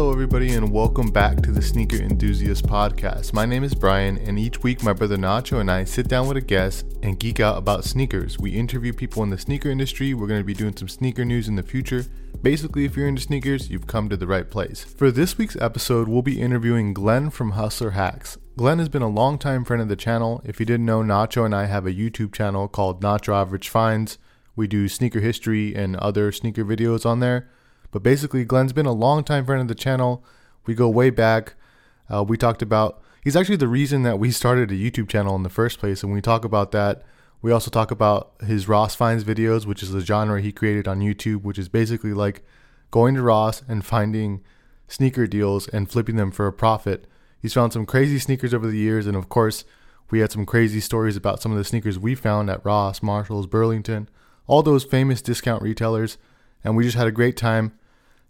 Hello, everybody, and welcome back to the Sneaker Enthusiast Podcast. My name is Brian, and each week my brother Nacho and I sit down with a guest and geek out about sneakers. We interview people in the sneaker industry. We're going to be doing some sneaker news in the future. Basically, if you're into sneakers, you've come to the right place. For this week's episode, we'll be interviewing Glenn from Hustler Hacks. Glenn has been a longtime friend of the channel. If you didn't know, Nacho and I have a YouTube channel called Nacho Average Finds. We do sneaker history and other sneaker videos on there. But basically, Glenn's been a longtime friend of the channel. We go way back. Uh, we talked about, he's actually the reason that we started a YouTube channel in the first place. And when we talk about that, we also talk about his Ross Finds videos, which is the genre he created on YouTube, which is basically like going to Ross and finding sneaker deals and flipping them for a profit. He's found some crazy sneakers over the years. And of course, we had some crazy stories about some of the sneakers we found at Ross, Marshalls, Burlington, all those famous discount retailers. And we just had a great time.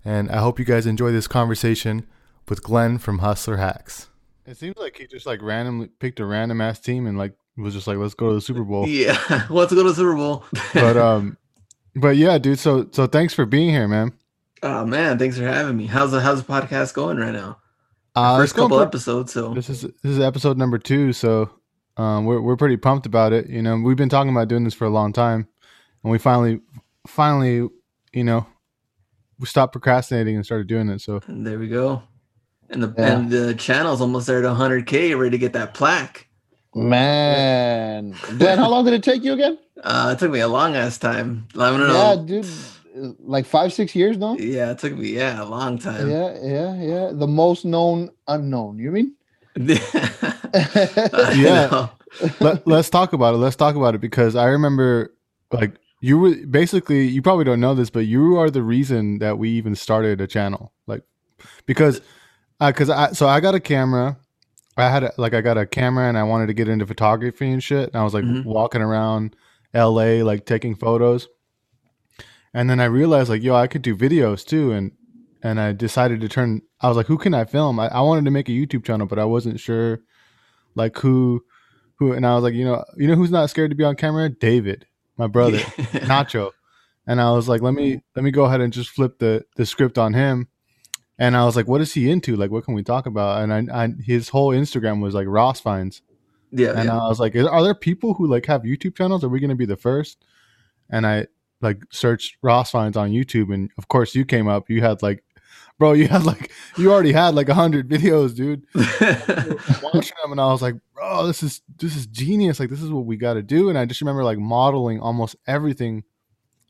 And I hope you guys enjoy this conversation with Glenn from Hustler Hacks. It seems like he just like randomly picked a random ass team and like was just like, let's go to the Super Bowl. Yeah, let's go to the Super Bowl. but um, but yeah, dude. So so thanks for being here, man. Oh man, thanks for having me. How's the how's the podcast going right now? Uh, First couple pre- episodes. So this is this is episode number two. So um, we're we're pretty pumped about it. You know, we've been talking about doing this for a long time, and we finally finally you know we stopped procrastinating and started doing it. So and there we go. And the yeah. and the channel's almost there to 100k, ready to get that plaque. Man, Glenn, how long did it take you again? Uh, it took me a long ass time. I don't know. Yeah, dude, like five, six years, no? Yeah, it took me yeah a long time. Yeah, yeah, yeah. The most known unknown. You mean? yeah. Let, let's talk about it. Let's talk about it because I remember like you were basically you probably don't know this, but you are the reason that we even started a channel. Like because because uh, I so I got a camera. I had a, like I got a camera and I wanted to get into photography and shit. And I was like mm-hmm. walking around LA like taking photos. And then I realized like yo, I could do videos too and and I decided to turn I was like who can I film? I, I wanted to make a YouTube channel, but I wasn't sure like who who and I was like, you know, you know who's not scared to be on camera? David my brother Nacho, and I was like, let me let me go ahead and just flip the the script on him. And I was like, what is he into? Like, what can we talk about? And I, I his whole Instagram was like Ross finds. Yeah. And yeah. I was like, are there people who like have YouTube channels? Are we going to be the first? And I like searched Ross finds on YouTube, and of course you came up. You had like bro, you had like you already had like a hundred videos, dude. watching them, and I was like, bro, this is this is genius. Like this is what we got to do. And I just remember like modeling almost everything.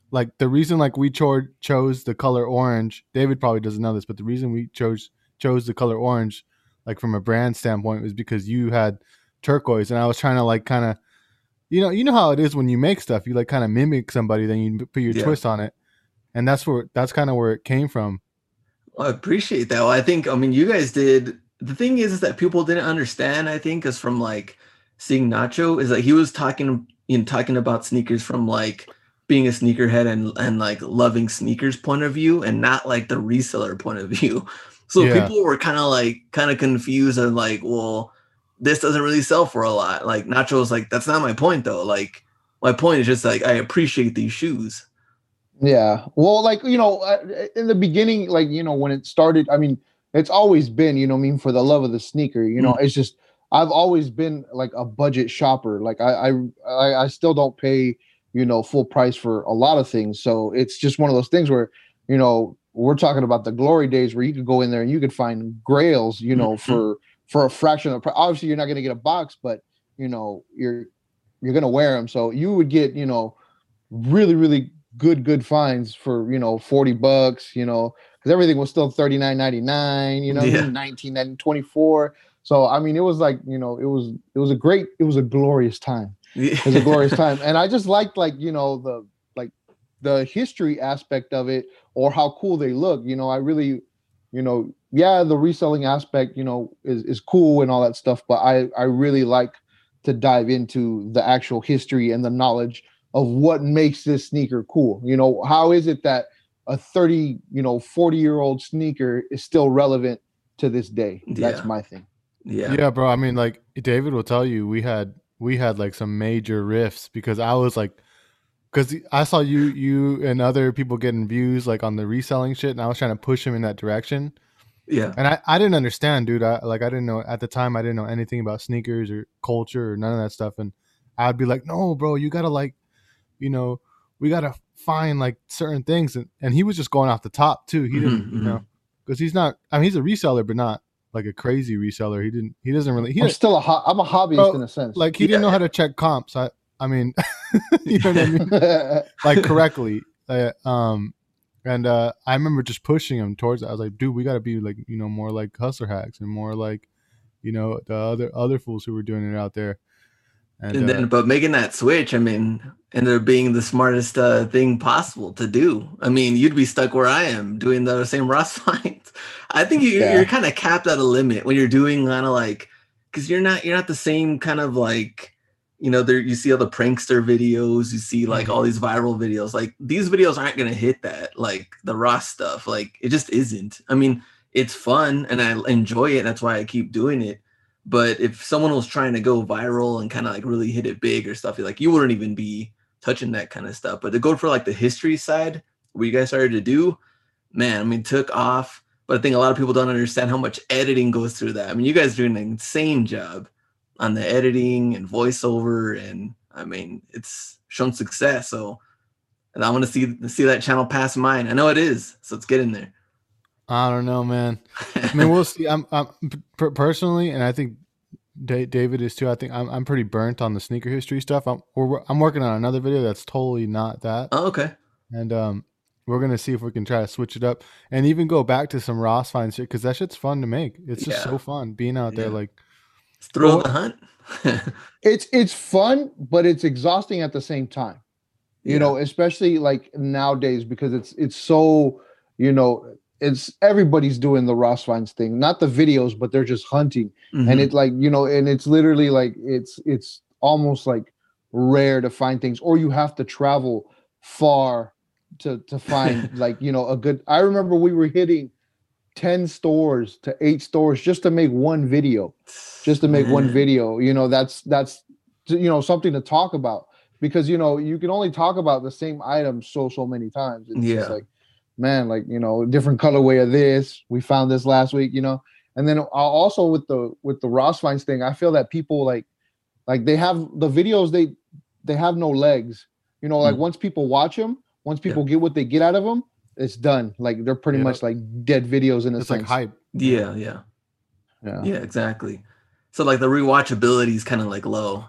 Like the reason like we cho- chose the color orange, David probably doesn't know this, but the reason we chose chose the color orange, like from a brand standpoint, was because you had turquoise, and I was trying to like kind of, you know, you know how it is when you make stuff, you like kind of mimic somebody, then you put your yeah. twist on it, and that's where that's kind of where it came from I appreciate that. Well, I think I mean you guys did. The thing is, is that people didn't understand. I think is from like seeing Nacho is that he was talking you know talking about sneakers from like being a sneakerhead and and like loving sneakers point of view and not like the reseller point of view. So yeah. people were kind of like kind of confused and like, well, this doesn't really sell for a lot. Like Nacho was like, that's not my point though. Like my point is just like I appreciate these shoes. Yeah. Well, like, you know, uh, in the beginning, like, you know, when it started, I mean, it's always been, you know, I mean, for the love of the sneaker, you know, mm. it's just, I've always been like a budget shopper. Like, I, I, I still don't pay, you know, full price for a lot of things. So it's just one of those things where, you know, we're talking about the glory days where you could go in there and you could find grails, you know, mm-hmm. for, for a fraction of the price. Obviously, you're not going to get a box, but, you know, you're, you're going to wear them. So you would get, you know, really, really good good finds for you know 40 bucks you know because everything was still 39.99 you know yeah. 19 24 so i mean it was like you know it was it was a great it was a glorious time. It was a glorious time. And i just liked like you know the like the history aspect of it or how cool they look you know? I really you know yeah the reselling aspect you know is, is cool and all that stuff but i i really like to dive into the actual history and the knowledge of what makes this sneaker cool. You know, how is it that a 30, you know, 40 year old sneaker is still relevant to this day? That's yeah. my thing. Yeah. Yeah, bro. I mean, like David will tell you, we had we had like some major rifts because I was like because I saw you you and other people getting views like on the reselling shit, and I was trying to push him in that direction. Yeah. And I, I didn't understand, dude. I like I didn't know at the time I didn't know anything about sneakers or culture or none of that stuff. And I'd be like, no, bro, you gotta like, you know, we gotta find like certain things. And and he was just going off the top too. He didn't, Mhm, you know, because he's not. I mean, he's a reseller, but not like a crazy reseller. He didn't. He doesn't really. He I'm still a ho- I'm a hobbyist Bro, in a sense. like he didn't know how to check comps. I I mean, you know what I mean. like correctly. Uh, um, and uh, I remember just pushing him towards it. I was like, dude, we got to be like, you know, more like hustler hacks and more like, you know, the other other fools who were doing it out there. And, And uh, then, but making that switch, I mean, ended up being the smartest uh, thing possible to do. I mean, you'd be stuck where I am doing the same Ross finds. I think you, Yeah. you're kind of capped at a limit when you're doing kind of like, because you're not you're not the same kind of like, you know, there you see all the prankster videos, you see like Mm-hmm. all these viral videos. Like these videos aren't gonna hit that like the Ross stuff. Like it just isn't. I mean, it's fun and I enjoy it. That's why I keep doing it. But if someone was trying to go viral and kind of like really hit it big or stuff, like you wouldn't even be touching that kind of stuff. But to go for like the history side, what you guys started to do, man, I mean, took off. But I think a lot of people don't understand how much editing goes through that. I mean, you guys are doing an insane job on the editing and voiceover, and I mean, it's shown success. So, and I want to see see that channel pass mine. I know it is, so let's get in there. I don't know, man. I mean, we'll see. I'm, I'm personally, and I think David is too. I think I'm, I'm pretty burnt on the sneaker history stuff. I'm, we're, I'm working on another video that's totally not that. oh, okay. and um, we're gonna see if we can try to switch it up and even go back to some Ross find shit because that shit's fun to make. It's just Yeah. so fun being out there. Like, It's thrill Well- the hunt. it's it's fun, but it's exhausting at the same time. You Yeah. know, especially like nowadays because it's it's so you know it's everybody's doing the Ross Finds thing, not the videos, but they're just hunting, Mhm. and it like you know, and it's literally like it's it's almost like rare to find things, or you have to travel far to to find like you know a good. I remember we were hitting ten stores to eight stores just to make one video just to make one video you know that's that's you know something to talk about because you know you can only talk about the same item so so many times it's just Yeah. like man like you know different colorway of this we found this last week you know and then uh, also with the with the ross finds thing i feel that people like like they have the videos they they have no legs you know like Mm. once people watch them once people get what they get out of them it's done like they're pretty Yeah. much like dead videos in a it's like sense hype. Yeah, yeah, yeah. yeah, exactly. So like the rewatchability is kind of like low.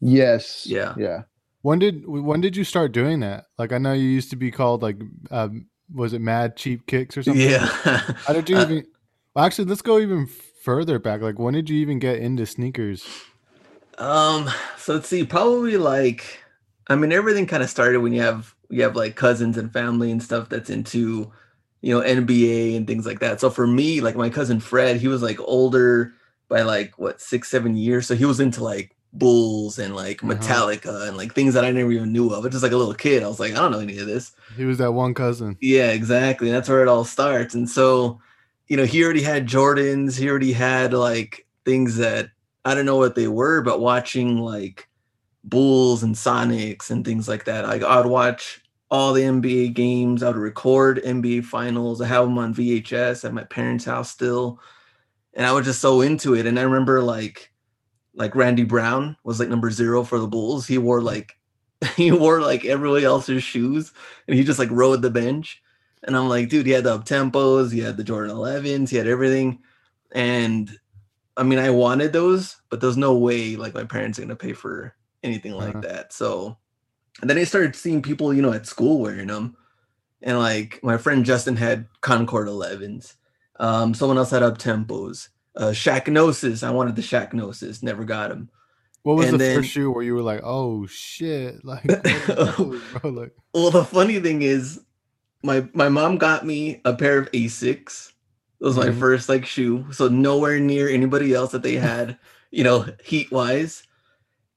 yes Yeah. yeah When did when did you start doing that? Like, I know you used to be called like, um, was it Mad Cheap Kicks or something? Yeah. How did you Uh, even? Well, actually, let's go even further back. Like, when did you even get into sneakers? Um, so let's see, probably like I mean everything kind of started when you have you have like cousins and family and stuff that's into you know NBA and things like that. So for me, like my cousin Fred, he was like older by like what six, seven years. So he was into like Bulls and like Uh-huh. Metallica and like things that I never even knew of. It's just like a little kid. I was like, I don't know any of this. He was that one cousin. Yeah, exactly. That's where it all starts. And so, you know, he already had Jordans. He already had like things that I don't know what they were, but watching like Bulls and Sonics and things like that. Like I'd watch all the NBA games. I would record NBA finals. I have them on VHS at my parents' house still. And I was just so into it. And I remember like like Randy Brown was like number zero for the Bulls. He wore like he wore like everybody else's shoes and he just like rode the bench. And I'm like, dude, he had the up tempos, he had the Jordan 11s, he had everything. And I mean, I wanted those, but there's no way like my parents are gonna pay for anything like Uh-huh. that. So, and then I started seeing people, you know, at school wearing them. And like my friend Justin had Concord 11s. Um, someone else had up tempos. Uh, Shaqnosis. I wanted the Shaqnosis, never got them. What was And the then- first shoe where you were like, "Oh shit!" Like, what are those, bro? Like, Well, the funny thing is, my my mom got me a pair of Asics. It was my Mhm. first like shoe, so nowhere near anybody else that they had, you know, heat wise.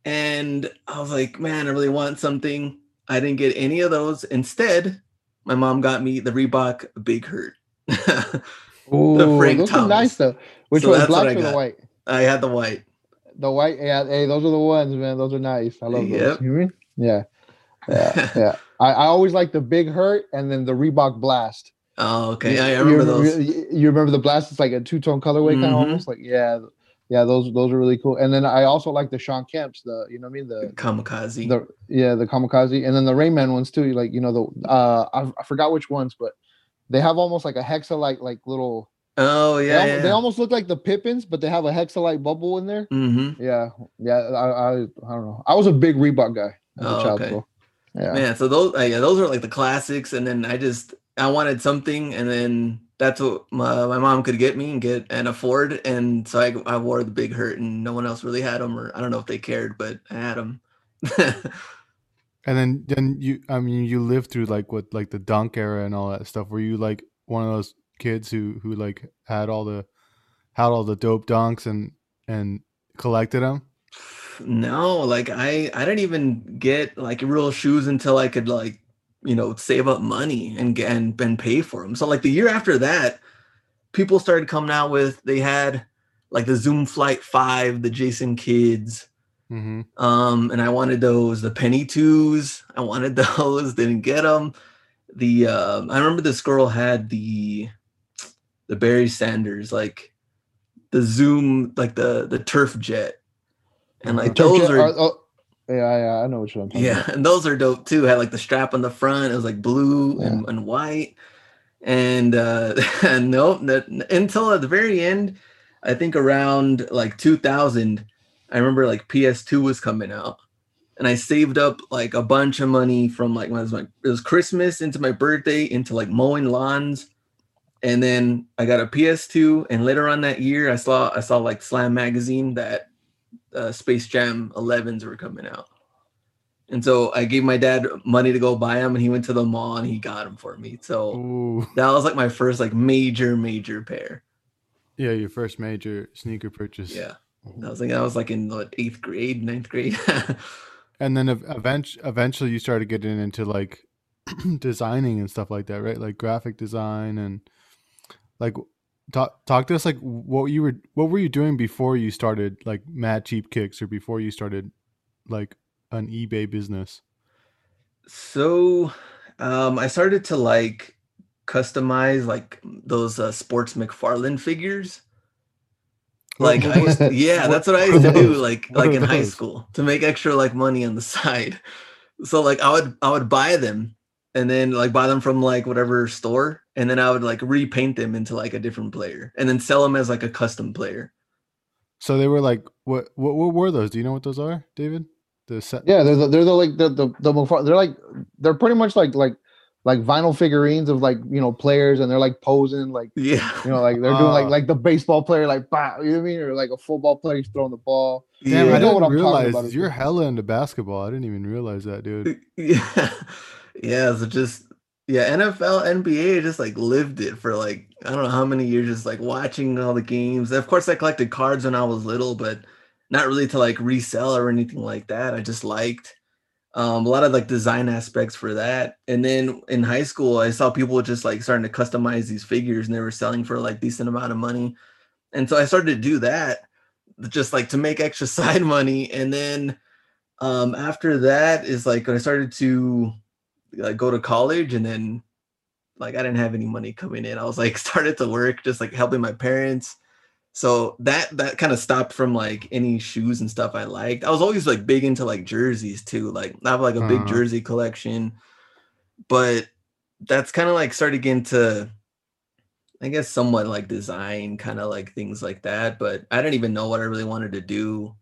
And I was like, man, I really want something. I didn't get any of those. Instead, my mom got me the Reebok Big Hurt. Ooh, Frank those are nice though. Which So one, that's black or the white? I had the white. The white, yeah. Hey, those are the ones, man. Those are nice. I love those. Yep. You mean? Yeah, yeah, yeah. I, I always like the big hurt and then the Reebok Blast. Oh, okay. You- I, I you remember those. You, you remember the blast? It's like a two tone colorway, kind of almost like yeah, yeah. Those those are really cool. And then I also like the Shawn Kemps, the you know what I mean the Kamikaze. the yeah the kamikaze, and then the Rayman ones too. Like you know the uh I, I forgot which ones, but they have almost like a hexa like like little. Oh They, yeah. al- yeah. they almost look like the Pippens, but they have a hexalite bubble in there. mm-hmm. Yeah, yeah. I, I I don't know. I was a big Reebok guy as a Oh, child. okay. so, Yeah. Man, so those uh, yeah, those are like the classics, and then I just I wanted something, and then that's what my, my mom could get me and get and afford, and so I I wore the big hurt, and no one else really had them, or I don't know if they cared, but I had them. And then then you I mean you lived through like what like the dunk era and all that stuff. Were you like one of those kids who who like had all the had all the dope dunks and and collected them? no, like I I didn't even get like real shoes until I could like you know save up money and get and, and pay for them. So like the year after that, people started coming out with they had like the Zoom Flight Five, the Jason Kidds. Mm-hmm. Um, and I wanted those, the penny twos. I wanted those, didn't get them. The um, I remember this girl had the the Barry Sanders, like the Zoom, like the the turf jet, and like those are uh, oh, yeah, yeah. I know what you're talking yeah, about. and those are dope too. Had like the strap on the front. It was like blue and, and white. And uh and nope, that, until at the very end, I think around like 2000, I remember like PS2 was coming out. And I saved up like a bunch of money from like when it was like it was Christmas into my birthday into like mowing lawns. And then I got a PS2 and later on that year I saw I saw like Slam magazine that uh, Space Jam 11s were coming out. And so I gave my dad money to go buy them, and he went to the mall and he got them for me. So Ooh. that was like my first like major major pair. Yeah, your first major sneaker purchase. Yeah, I was like I was like in what, eighth grade, ninth grade. And then ev- event- eventually you started getting into like designing and stuff like that, right? Like graphic design and talk talk to us like what you were what were you doing before you started like mad cheap kicks or before you started like an eBay business? so um, I started to like customize like those uh, sports McFarlane figures. Like I used to- yeah, that's what I used to do like like in high school to make extra like money on the side. So like I would I would buy them and then like buy them from like whatever store and then I would like repaint them into like a different player and then sell them as like a custom player. So they were like what what what were those? Do you know what those are, David? The set Yeah, they're the, they're the like the the, the Mufasa- they're like they're pretty much like like like vinyl figurines of like you know players and they're like posing like Yeah. you know like they're doing like like the baseball player like bah, you know what I mean or like a football player he's throwing the ball. Damn, Yeah, I I know what didn't I'm talking realize about. you're hella into basketball. I didn't even realize that, dude. yeah yeah so just yeah nfl nba just like lived it for like i don't know how many years just like watching all the games. Of course i collected cards when i was little but not really to like resell or anything like that. I just liked um, a lot of like design aspects for that. And then in high school i saw people just like starting to customize these figures and they were selling for like decent amount of money. And so i started to do that just like to make extra side money. And then um after that is like when i started to like go to college and then like i didn't have any money coming in. I was like started to work just like helping my parents. So that that kind of stopped from like any shoes and stuff i liked. I was always like big into like jerseys too like i have like a big Uh-huh. jersey collection. But that's kind of like started getting to i guess somewhat like design kind of like things like that. But i didn't even know what i really wanted to do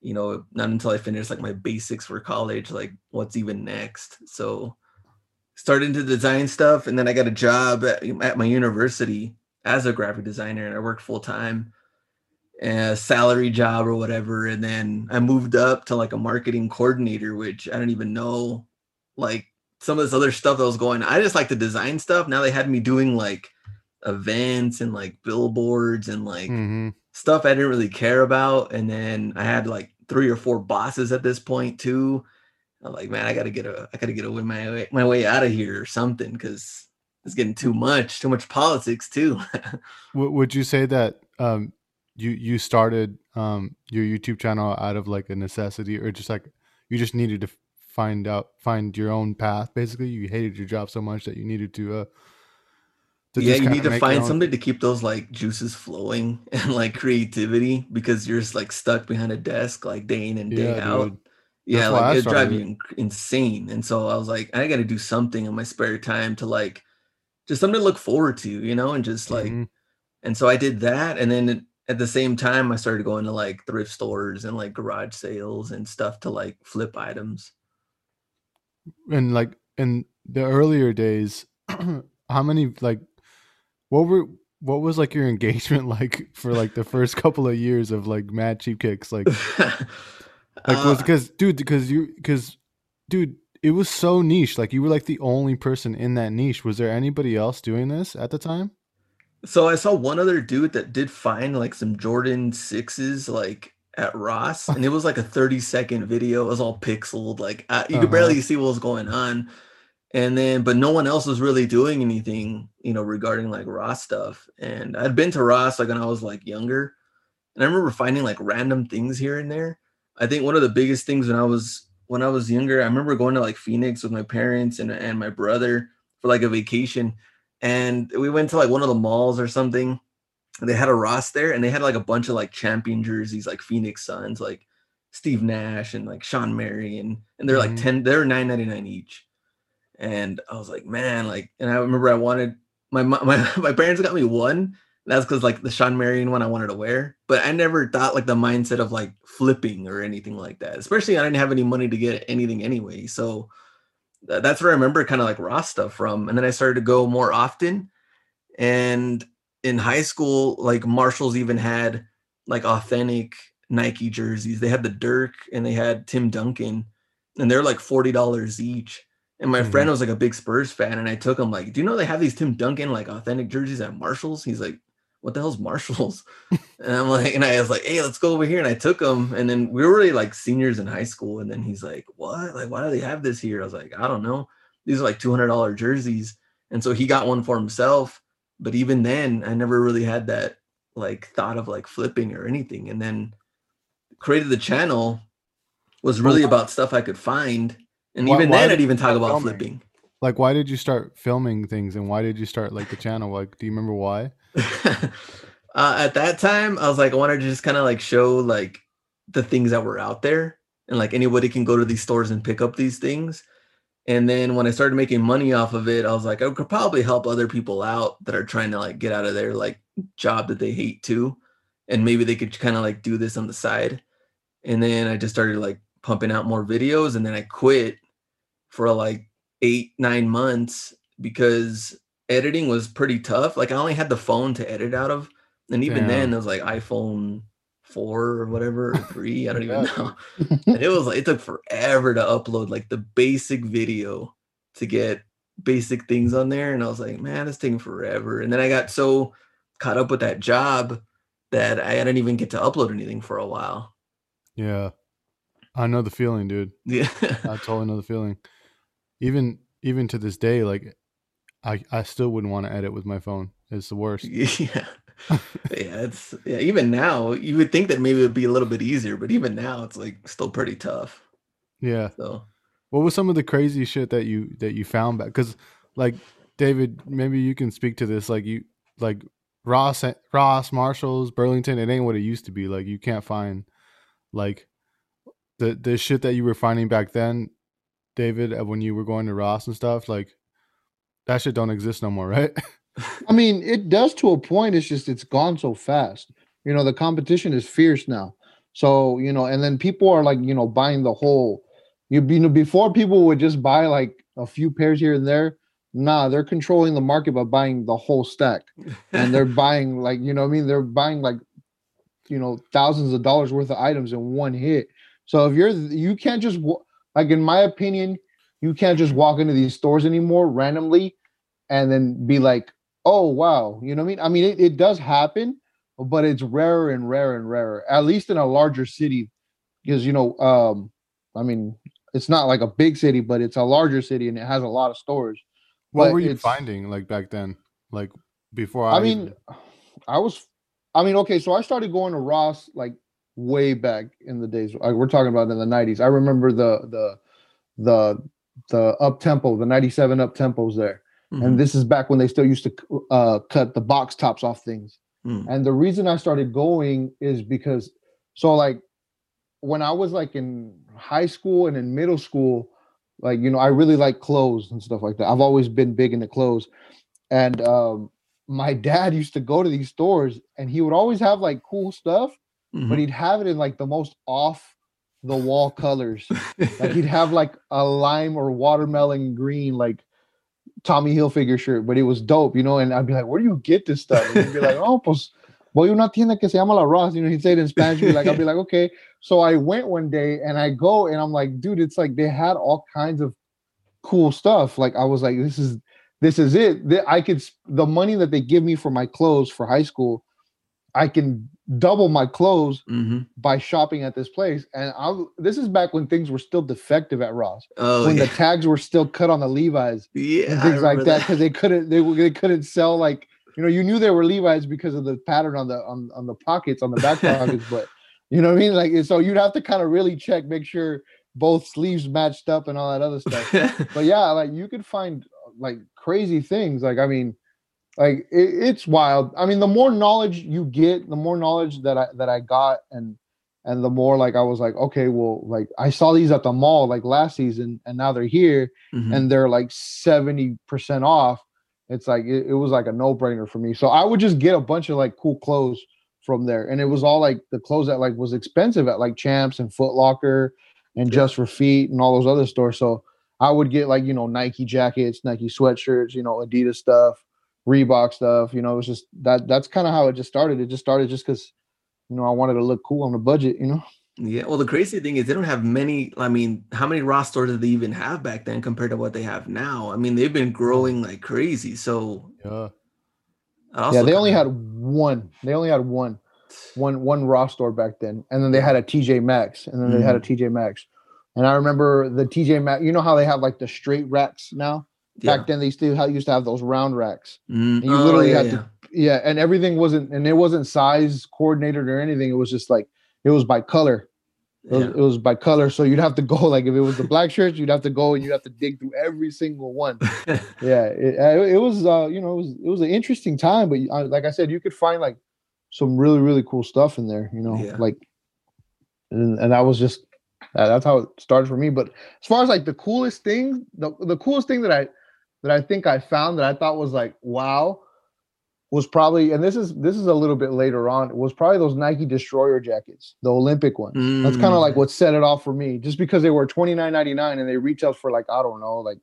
you know not until i finished like my basics for college like what's even next. So started to design stuff and then i got a job at, at my university as a graphic designer and i worked full time a salary job or whatever and then i moved up to like a marketing coordinator which i don't even know like some of this other stuff that was going i just like the design stuff now they had me doing like events and like billboards and like hmm stuff I didn't really care about. And then I had like three or four bosses at this point too. I'm like, man, I gotta get a, I gotta get away my way, my way out of here or something because it's getting too much, too much politics too. Would you say that um, you you started um, your YouTube channel out of like a necessity, or just like you just needed to find out find your own path? Basically, you hated your job so much that you needed to uh, to yeah, you need to find something to keep those like juices flowing and like creativity because you're just like stuck behind a desk like day in and day Yeah, out. dude. Yeah, That's why I like it drive you insane. And so I was like, I got to do something in my spare time to like just something to look forward to, you know, and just like Mhm. and so I did that and then at the same time I started going to like thrift stores and like garage sales and stuff to like flip items. and like in the earlier days how many like what were what was like your engagement like for like the first couple of years of like mad cheap kicks like like was Uh, because dude because you because dude it was so niche like you were like the only person in that niche was there anybody else doing this at the time So I saw one other dude that did find like some Jordan sixes like at Ross, and it was like a 30 second video. It was all pixeled, like uh, you Uh-huh. could barely see what was going on. And then, but no one else was really doing anything, you know, regarding like Ross stuff. And I'd been to Ross like when I was like younger, and I remember finding like random things here and there. I think one of the biggest things when I was when I was younger, I remember going to like Phoenix with my parents and and my brother for like a vacation and we went to like one of the malls or something. They had a Ross there, and they had like a bunch of like champion jerseys, like Phoenix Suns, like Steve Nash and like Shawn Marion, and and they're like Mhm. ten, they're nine ninety nine each. And I was like, man, like, and I remember I wanted my my my parents got me one. That's because like the Shawn Marion one I wanted to wear, but I never thought like the mindset of like flipping or anything like that. Especially I didn't have any money to get anything anyway, so th- that's where I remember kind of like Ross stuff from. And then I started to go more often. And in high school, like Marshalls even had like authentic Nike jerseys. They had the Dirk and they had Tim Duncan, and they're like forty dollars each. And my friend mm-hmm. was like a big Spurs fan, and I took him like, "Do you know they have these Tim Duncan like authentic jerseys at Marshalls?" He's like, "What the hell's Marshalls?" and I'm like, and I was like, "Hey, let's go over here." And I took him, and then we were already like seniors in high school. And then he's like, "What? Like, why do they have this here?" I was like, "I don't know. These are like two hundred dollar jerseys." And so he got one for himself. But even then, I never really had that like thought of like flipping or anything. And then created the channel was really about stuff I could find. And Why- even why then, I'd even talk about filming? flipping. like why did you start filming things and why did you start like the channel like do you remember why uh, at that time, I was like, I wanted to just kind of like show like the things that were out there, and like anybody can go to these stores and pick up these things. And then when I started making money off of it, I was like, I could probably help other people out that are trying to like get out of their like job that they hate too, and maybe they could kind of like do this on the side. And then I just started like pumping out more videos, and then I quit for like eight nine months because editing was pretty tough. Like I only had the phone to edit out of, and even then it was like iPhone four or whatever, or three. I don't even know. and it was like it took forever to upload like the basic video to get basic things on there. And I was like, man, it's taking forever. And then I got so caught up with that job that I didn't even get to upload anything for a while. yeah i know the feeling dude Yeah. i totally know the feeling even even to this day like i i still wouldn't want to edit with my phone. It's the worst. Yeah. yeah, it's yeah, even now you would think that maybe it would be a little bit easier, but even now it's like still pretty tough. yeah. So. What was some of the crazy shit that you that you found back because like david maybe you can speak to this like you like ross ross marshalls burlington it ain't what it used to be. Like you can't find like the the shit that you were finding back then david when you were going to ross and stuff like that shit don't exist no more right I mean, it does to a point. It's just it's gone so fast. You know, the competition is fierce now. So you know, and then people are like, you know, buying the whole. You, you know, before people would just buy like a few pairs here and there. Nah, they're controlling the market by buying the whole stack, and they're buying like you know, what I mean, they're buying like, you know, thousands of dollars worth of items in one hit. So if you're, you can't just like, in my opinion, you can't just walk into these stores anymore randomly, and then be like, oh wow you know what i mean? I mean it, it does happen but it's rarer and rarer and rarer at least in a larger city because you know um i mean it's not like a big city but it's a larger city and it has a lot of stores. What But were you finding like back then? Like before i, i mean even- i was i mean okay so i started going to ross like way back in the days like we're talking about in the 90s i remember the the the the up tempo the 97 up tempos there Mhm. and this is back when they still used to uh, cut the box tops off things. Mm. And the reason I started going is because, so like, when I was like in high school and in middle school, like you know, I really like clothes and stuff like that. I've always been big into clothes, and um, my dad used to go to these stores, and he would always have like cool stuff, Mhm. but he'd have it in like the most off the wall colors. Like he'd have like a lime or watermelon green, like Tommy Hilfiger shirt, but it was dope, you know. And I'd be like, "Where do you get this stuff?" And he'd be like, "Oh, pues voy una tienda que se llama La Ross." You know, he'd say it in Spanish. Like, I'd be like, "Okay." So I went one day and I go and I'm like, "Dude, it's like they had all kinds of cool stuff." Like I was like, "This is this is it." I could the money that they give me for my clothes for high school, I can double my clothes Mhm. by shopping at this place. And I this is back when things were still defective at Ross. Oh when yeah, the tags were still cut on the Levi's yeah, and things like that because they couldn't they, they couldn't sell like you know you knew they were Levi's because of the pattern on the on, on the pockets on the back pockets but you know what I mean? Like so you'd have to kind of really check make sure both sleeves matched up and all that other stuff. But yeah like you could find like crazy things. Like I mean like it, it's wild. I mean the more knowledge you get the more knowledge that I that I got and and the more like I was like okay well like I saw these at the mall like last season and now they're here Mhm. and they're like 70% off. It's like it, it was like a no-brainer for me. So i would just get a bunch of like cool clothes from there. And it was all like the clothes that like was expensive at like champs and foot locker and Yeah. just for feet and all those other stores. So i would get like you know nike jackets nike sweatshirts you know adidas stuff reebok stuff you know it was just that that's kind of how it just started it just started just because you know i wanted to look cool on the budget you know Yeah, well, the crazy thing is they don't have many. I mean, how many Ross stores did they even have back then compared to what they have now? I mean, they've been growing like crazy. So Yeah. Yeah they only kinda- had one they only had one one one Ross store back then and then they had a tj maxx and then they had a Mm-hmm. tj maxx and i remember the tj maxx you know how they have like the straight racks now yeah. back then they still ha- used to have those round racks Mm, you oh, literally yeah, had to- yeah and everything wasn't and it wasn't size coordinated or anything it was just like it was by color it was, yeah. it was by color so you'd have to go like if it was the black shirts you'd have to go and you'd have to dig through every single one Yeah. yeah it, uh, it was uh you know it was it was an interesting time but uh, like i said you could find like some really really cool stuff in there you know Yeah. like and, and that was just uh, that's how it started for me but as far as like the coolest thing the, the coolest thing that i that i think i found that i thought was like wow was probably and this is this is a little bit later on was probably those nike destroyer jackets the olympic ones that's kind of Mm. like what set it off for me just because they were 29.99 and they retailed for like i don't know like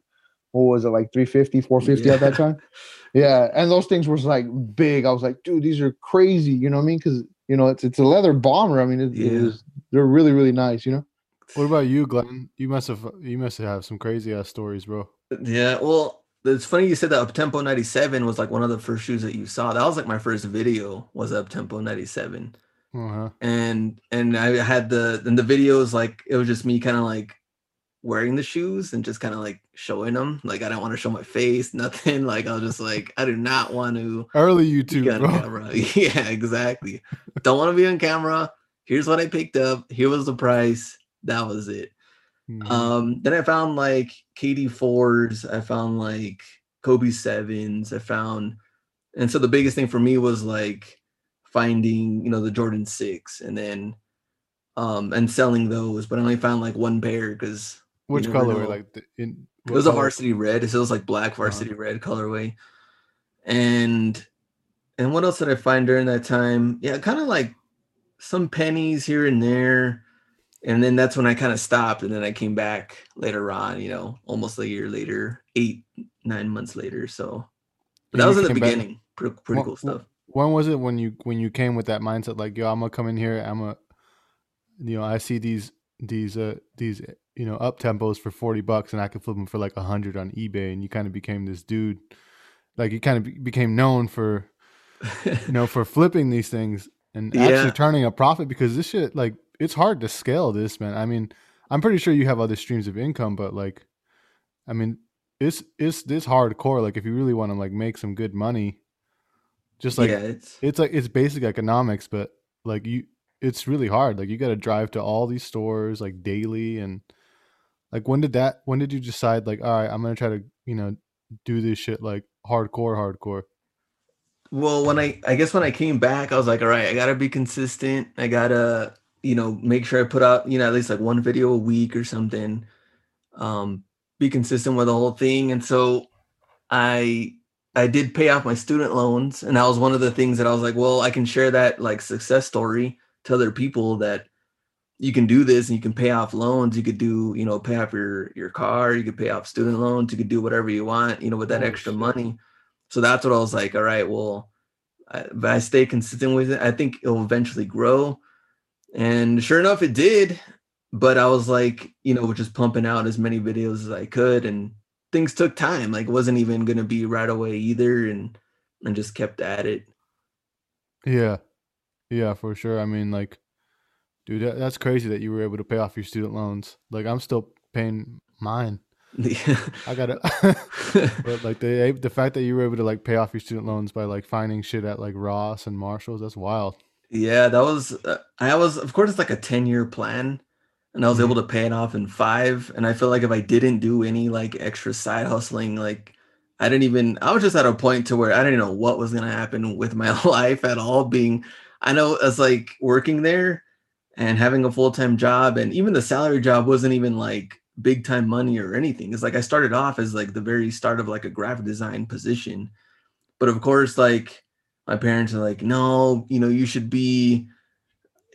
what was it like 350 450 at that Yeah. time yeah and those things were like big i was like dude these are crazy you know what i mean because you know it's it's a leather bomber i mean it, it Yeah. was they're really really nice you know What about you, Glenn? You must have you must have some crazy ass stories, bro. Yeah, well, it's funny you said that Uptempo 97 was like one of the first shoes that you saw. That was like my first video was Uptempo 97. Uh-huh. And and I had the and the videos like it was just me kind of like wearing the shoes and just kind of like showing them. Like I don't want to show my face, nothing. Like I was just like I do not want to Early be YouTube, on camera. Yeah, exactly. don't want to be on camera. Here's what I picked up. Here was the price. That was it. Mhm. Um, then I found like KD fours, I found like Kobe sevens, I found, and so the biggest thing for me was like finding, you know, the Jordan six, and then um and selling those, but I only found like one pair because Which color? know. Like the, in it was a varsity red, so it was like black varsity red colorway, and and what else did I find during that time? Yeah, kind of like some pennies here and there. And then that's when I kind of stopped. And then I came back later on, you know, almost a year later, eight, nine months later. So but that was in the came back- beginning. Pretty, pretty Wha- cool stuff. When was it when you when you came with that mindset like yo I'm gonna come in here I'm a you know I see these these uh these you know up tempos for 40 bucks and I can flip them for like a hundred on eBay and you kind of became this dude like you kind of be- became known for you know for flipping these things and Yeah. actually turning a profit because this shit like it's hard to scale this man I mean I'm pretty sure you have other streams of income but like I mean it's it's this hardcore like if you really want to like make some good money just like yeah, it's it's like it's basic economics but like you it's really hard like you got to drive to all these stores like daily and like when did that when did you decide like all right i'm gonna try to you know do this shit like hardcore, hardcore? Well, when I I guess when I came back, I was like, all right, I gotta be consistent. I gotta, you know, make sure I put out, you know, at least like one video a week or something. Um, be consistent with the whole thing. And so I I did pay off my student loans, and that was one of the things that I was like, well, I can share that like success story to other people that you can do this and you can pay off loans. You could do, you know, pay off your your car, you could pay off student loans, you could do whatever you want, you know, with that Oh, extra money. So that's what I was like, all right, well, I, if I stay consistent with it, I think it'll eventually grow. And sure enough, it did. But I was like, you know, just pumping out as many videos as I could, and things took time. Like, it wasn't even going to be right away either, and and just kept at it. Yeah, yeah, for sure. I mean, like, dude, that, that's crazy that you were able to pay off your student loans. Like, I'm still paying mine. I gotta, but like the the fact that you were able to like pay off your student loans by like finding shit at like Ross and Marshalls, that's wild. Yeah, that was uh, I was of course it's like a 10 year plan and I was Mhm. able to pay it off in 5 and I feel like if I didn't do any like extra side hustling like I didn't even I was just at a point to where I didn't know what was going to happen with my life at all being I know as like working there and having a full-time job and even the salary job wasn't even like big time money or anything. It's like I started off as like the very start of like a graphic design position. But of course like my parents are like, no, you know, you should be,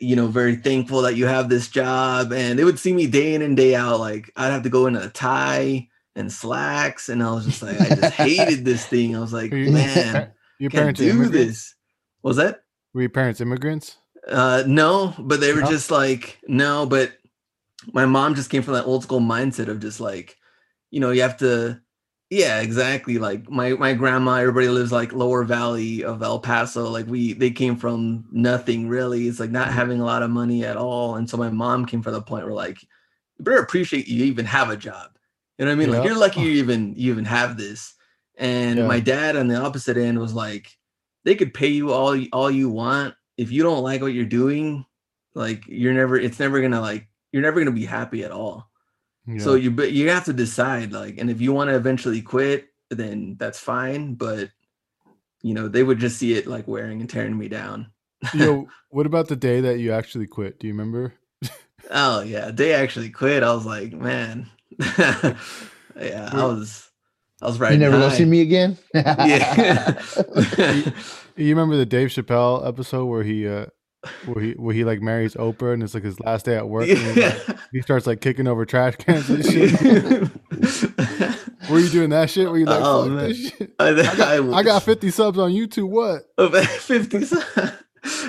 you know, very thankful that you have this job. And they would see me day in and day out. Like I'd have to go in a tie and slacks. And I was just like, I just hated this thing. I was like, you- man, your can't parents do immigrants? this. Was that? Were your parents immigrants? Uh, no, but they were just like, no, but my mom just came from that old school mindset of just like, you know, you have to, yeah, exactly. Like my my grandma, everybody lives like lower valley of El Paso. Like we they came from nothing really. It's like not Mhm. having a lot of money at all. And so my mom came from the point where like, you better appreciate you even have a job. You know what I mean? Like you're lucky you even you even have this. And Yeah. my dad on the opposite end was like, they could pay you all all you want. If you don't like what you're doing, like you're never it's never gonna like you're never gonna be happy at all. So you but you have to decide like, and if you want to eventually quit, then that's fine. But you know, they would just see it like wearing and tearing me down. Yo, what about the day that you actually quit? Do you remember? Oh yeah, they actually quit. I was like, man, yeah, I was, I was right. You never gonna see me again. Yeah. You remember the Dave Chappelle episode where he uh where he where he like marries Oprah and it's like his last day at work and like- he starts like kicking over trash cans and shit. Were you doing that shit? Were you like, Oh, man. I, got, I, I got 50 subs on YouTube. What? About 50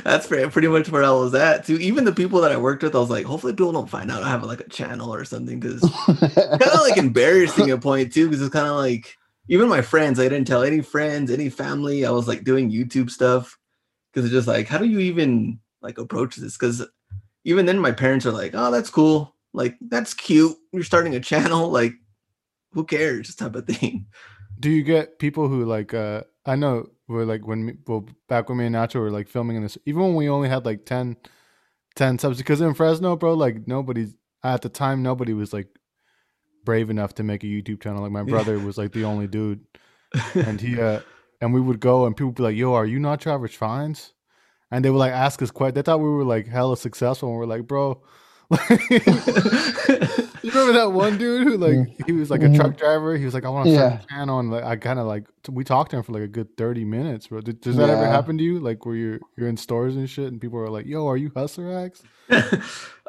that's pretty, pretty much where I was at too. Even the people that I worked with, I was like, hopefully people don't find out I have like a channel or something because kind of like embarrassing at a point too because it's kind of like even my friends, I didn't tell any friends, any family. I was like doing YouTube stuff because it's just like, how do you even like approach this? Because even then, my parents are like, oh, that's cool, like that's cute. You're starting a channel, like who cares, type of thing. Do you get people who like uh I know we're like when me, well back when me and Nacho were like filming in this even when we only had like 10 10 subs because in Fresno bro like nobody's at the time nobody was like brave enough to make a YouTube channel like my Yeah. brother was like the only dude and he uh and we would go and people would be like yo are you Nacho Average Finds and they would like ask us quite they thought we were like hella successful and we're like bro you remember that one dude who like he was like a Mhm. truck driver he was like i want to start Yeah. a channel and like i kind of like we talked to him for like a good 30 minutes bro Did, does that ever happen to you like where you're you're in stores and shit and people are like yo are you hustler Hacks?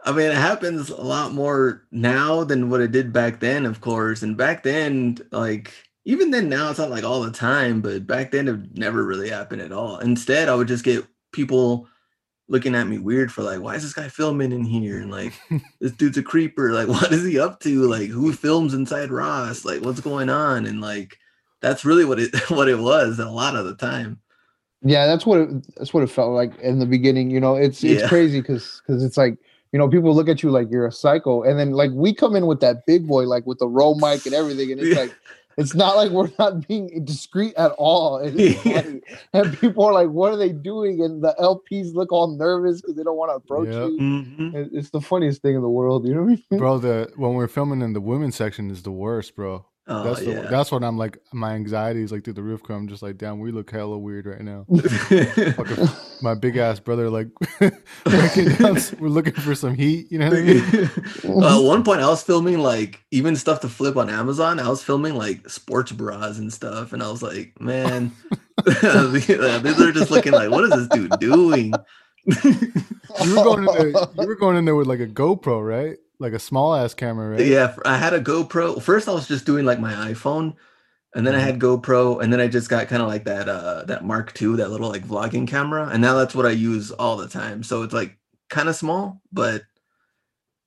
I mean, it happens a lot more now than what it did back then, of course. And back then, like, even then, now it's not like all the time, but back then it never really happened at all. Instead, I would just get people looking at me weird for like, why is this guy filming in here? And like, this dude's a creeper. Like, what is he up to? Like, who films inside Ross? Like, what's going on? And like, that's really what it what it was a lot of the time. yeah that's what it, that's what it felt like in the beginning you know it's it's Yeah. crazy because because it's like you know people look at you like you're a psycho and then like we come in with that big boy like with the roll mic and everything and it's Yeah. like it's not like we're not being discreet at all and, it's Yeah. funny. and people are like what are they doing and the lps look all nervous because they don't want to approach Yep. you Mhm. It- it's the funniest thing in the world you know what I mean? bro the when we're filming in the women's section is the worst bro Oh That's the, yeah. that's when I'm like my anxiety is like through the roof. 'cause I'm just like, damn, we look hella weird right now. Fucking- my big ass brother like down. We're looking for some heat. You know what I mean? uh, at one point, I was filming like even stuff to flip on Amazon. I was filming like sports bras and stuff, and I was like, man, these are just looking like, what is this dude doing? You were going in there. You were going in there with like a GoPro, right? Like a small ass camera, right? Yeah, I had a GoPro. First, I was just doing like my iPhone, and then I had GoPro, and then I just got kind of like that uh that Mark II, that little like vlogging camera, and now that's what I use all the time. So it's like kind of small, but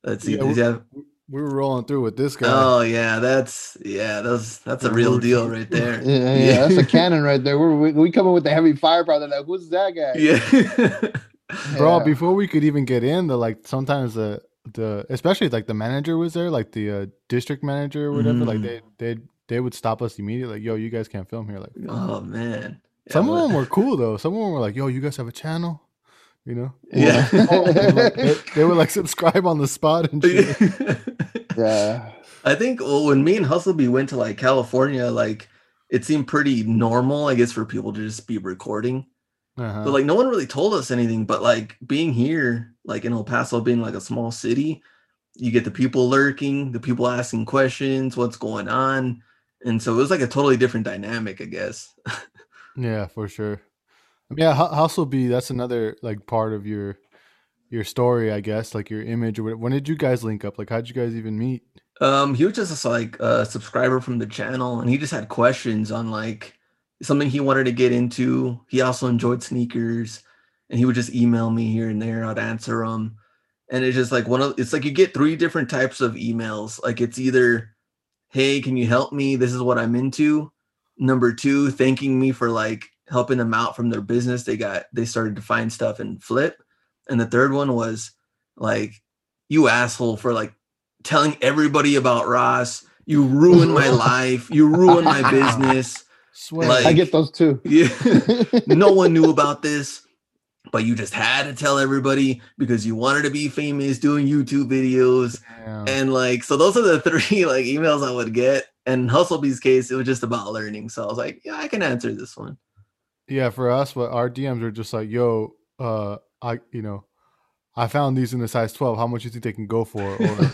let's see. Yeah, does We were rolling through with this guy. oh yeah, that's yeah, that's that's a real deal right there. Yeah, yeah, that's a cannon right there. We're, we we come in with the heavy firepower. They're like, who's that guy? Yeah. bro before we could even get in the like sometimes the the especially like the manager was there like the uh, district manager or whatever like Mm. they they they would stop us immediately like yo you guys can't film here like oh man. Some but- of them were cool though some of them were like yo you guys have a channel you know Yeah. And, like, they, they would like subscribe on the spot and shit. yeah. I think well, when me and Hustlebee went to like California, like it seemed pretty normal, I guess, for people to just be recording. Uh-huh. But like no one really told us anything. But like being here, like in El Paso, being like a small city, you get the people lurking, the people asking questions, what's going on. And so it was like a totally different dynamic, I guess. yeah for sure yeah Hu- hustle b that's another like part of your your story i guess like your image when did you guys link up like how'd you guys even meet Um, he was just like a subscriber from the channel, and he just had questions on like something he wanted to get into. He also enjoyed sneakers, and he would just email me here and there. I'd answer them, and it's just like one of it's like you get three different types of emails. Like it's either, "Hey, can you help me? This is what I'm into." Number two, thanking me for like helping them out from their business. They got they started to find stuff and flip, and the third one was like, "You asshole for like." telling everybody about Ross. You ruined my life. You ruined my business. Swear Like- I get those too. Yeah. no one knew about this, but you just had to tell everybody because you wanted to be famous doing YouTube videos. Damn. And like, so those are the three like emails I would get. And Hustlebee's case, it was just about learning. So I was like, yeah, I can answer this one. Yeah, for us, what our DMs are just like, yo, uh, I, you know, I found these in the size twelve. How much you think they can go for? Or,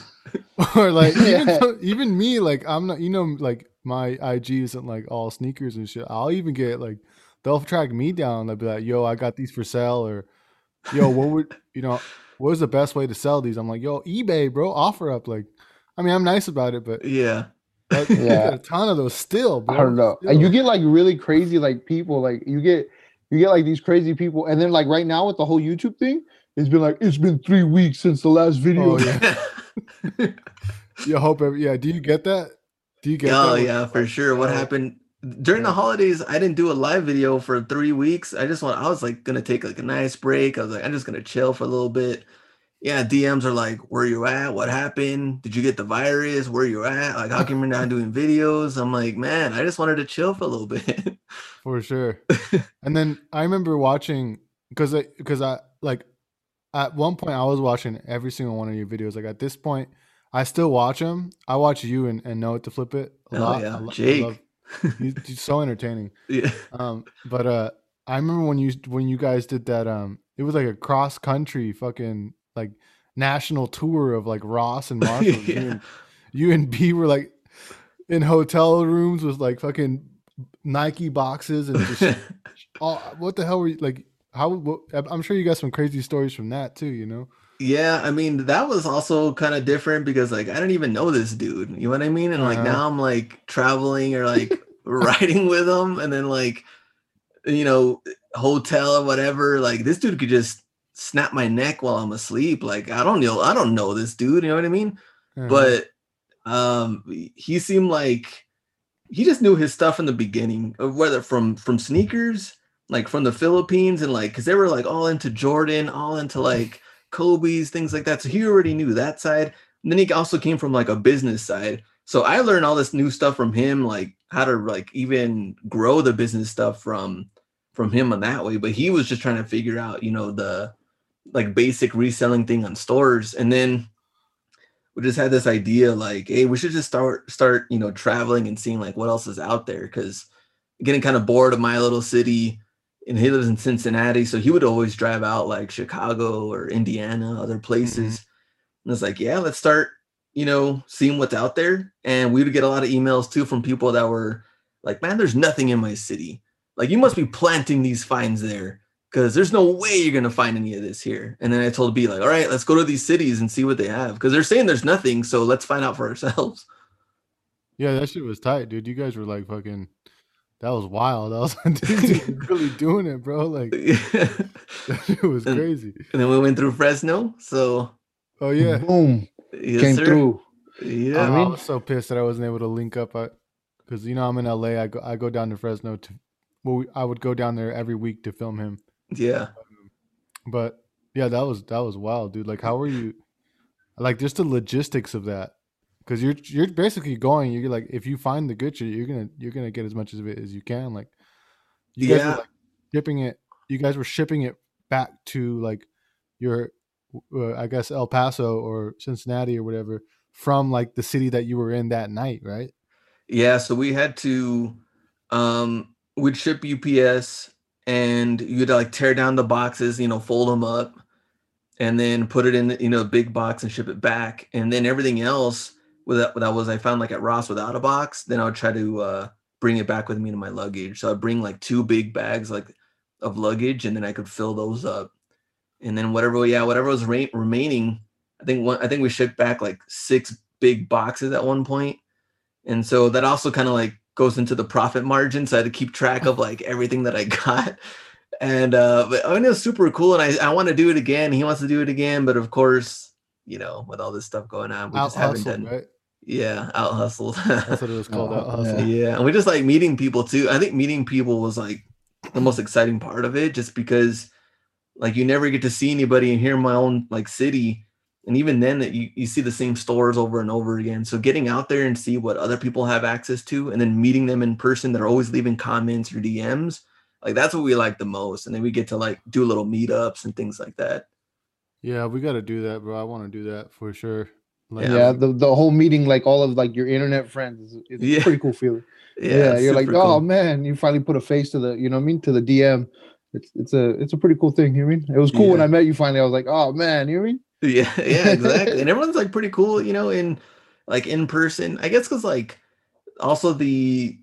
or like, Yeah. so- even me, like, I'm not, you know, like my IG isn't like all sneakers and shit. I'll even get like, they'll track me down. They'll be like, yo, I got these for sale, or yo, what would you know? What is the best way to sell these? I'm like, yo, eBay, bro, offer up. Like, I mean, I'm nice about it, but Yeah. like, Yeah. a ton of those still, bro. I don't know. And you get like really crazy like people. Like you get you get like these crazy people, and then like right now with the whole YouTube thing, it's been like it's been three weeks since the last oh, video. Oh, yeah. You hope, every, yeah. Do you get that? Do you get? Oh yeah, for sure. What happened during the holidays? I didn't do a live video for three weeks. I just want. I was like gonna take like a nice break. I was like, I'm just gonna chill for a little bit. Yeah, DMs are like, where you at? What happened? Did you get the virus? Where you at? Like, how come you're not doing videos? I'm like, man, I just wanted to chill for a little bit. for sure. and then I remember watching because I because I like at one point I was watching every single one of your videos. Like at this point, I still watch them. I watch you and, and know it to flip it a Oh, lot. yeah. I lo- I Jake. love- he's, he's so entertaining. yeah. Um, but uh, I remember when you when you guys did that. Um, it was like a cross country fucking like national tour of like Ross and Marshall. You, and, you and B were like in hotel rooms with like fucking Nike boxes and just oh, what the hell were you like? How? What, I'm sure you got some crazy stories from that too. You know? Yeah, I mean that was also kind of different because like I didn't even know this dude. You know what I mean? And like Uh-huh. now I'm like traveling or like riding with him, and then like you know hotel or whatever. Like this dude could just snap my neck while I'm asleep. Like I don't know, I don't know this dude. You know what I mean? Uh-huh. But um, he seemed like he just knew his stuff in the beginning, uh, whether from from sneakers, like from the Philippines, and like because they were like all into Jordan, all into like Kobe's, things like that. So he already knew that side. And then he also came from like a business side. So I learned all this new stuff from him, like how to like even grow the business stuff from from him on that way. But he was just trying to figure out, you know, the like basic reselling thing on stores. And then we just had this idea like, hey, we should just start start you know traveling and seeing like what else is out there because getting kind of bored of my little city. And he lives in Cincinnati, so he would always drive out like Chicago or Indiana, other places. Mm-hmm. And it's like, yeah, let's start, you know, seeing what's out there. And we would get a lot of emails too from people that were like, man, there's nothing in my city. Like, you must be planting these finds there because there's no way you're gonna find any of this here. And then I told B like, all right, let's go to these cities and see what they have because they're saying there's nothing, so let's find out for ourselves. Yeah, that shit was tight, dude. You guys were like fucking. That was wild. I was like, dude, really doing it, bro. Like that shit was And- crazy. And then we went through Fresno, so Oh yeah. Boom. yes, Came sir. through. Yeah, I I, mean- was so pissed that I wasn't able to link up. Because you know I'm in LA. I go I go down to Fresno to. Well, we, I would go down there every week to film him. yeah. But yeah, that was that was wild, dude. Like, how were you? Like, just the logistics of that. Because you're you're basically going. You're like, if you find the good shit, you're gonna you're gonna get as much of it as you can. Like, you guys Yeah. were like shipping it. You guys were shipping it back to like your, uh, I guess El Paso or Cincinnati or whatever from like the city that you were in that night, right? Yeah, so we had to um we'd ship UPS and you'd like tear down the boxes, you know, fold them up and then put it in, you know, a big box and ship it back. And then everything else without that was I found like at Ross without a box, then I would try to uh bring it back with me to my luggage. So I'd bring like two big bags like of luggage and then I could fill those up. And then whatever yeah, whatever was re- remaining, I think one I think we shipped back like six big boxes at one point. And so that also kind of like goes into the profit margin. So I had to keep track of like everything that I got. And uh but I mean it was super cool and I, I want to do it again. He wants to do it again, but of course, you know, with all this stuff going on, we Out just haven't done right? yeah, out hustled. That's what it was called. Out hustle. yeah, and we just like meeting people too. I think meeting people was like the most exciting part of it, just because like you never get to see anybody and hear my own like city, and even then that you you see the same stores over and over again. So getting out there and see what other people have access to, and then meeting them in person, that are always leaving comments or DMs. Like that's what we like the most, and then we get to like do little meetups and things like that. Yeah, we got to do that, bro. I want to do that for sure. Like, Yeah. Yeah, the, the whole meeting, like all of like your internet friends, is, is Yeah. a pretty cool feeling. Yeah, Yeah, you're like, super oh cool. man, you finally put a face to the, you know what I mean, to the DM. It's it's a it's a pretty cool thing. You know what I mean? It was cool when Yeah. I met you finally. I was like, oh man, you know what I mean? Yeah, yeah, exactly. and everyone's like pretty cool, you know, in like in person. I guess because like also the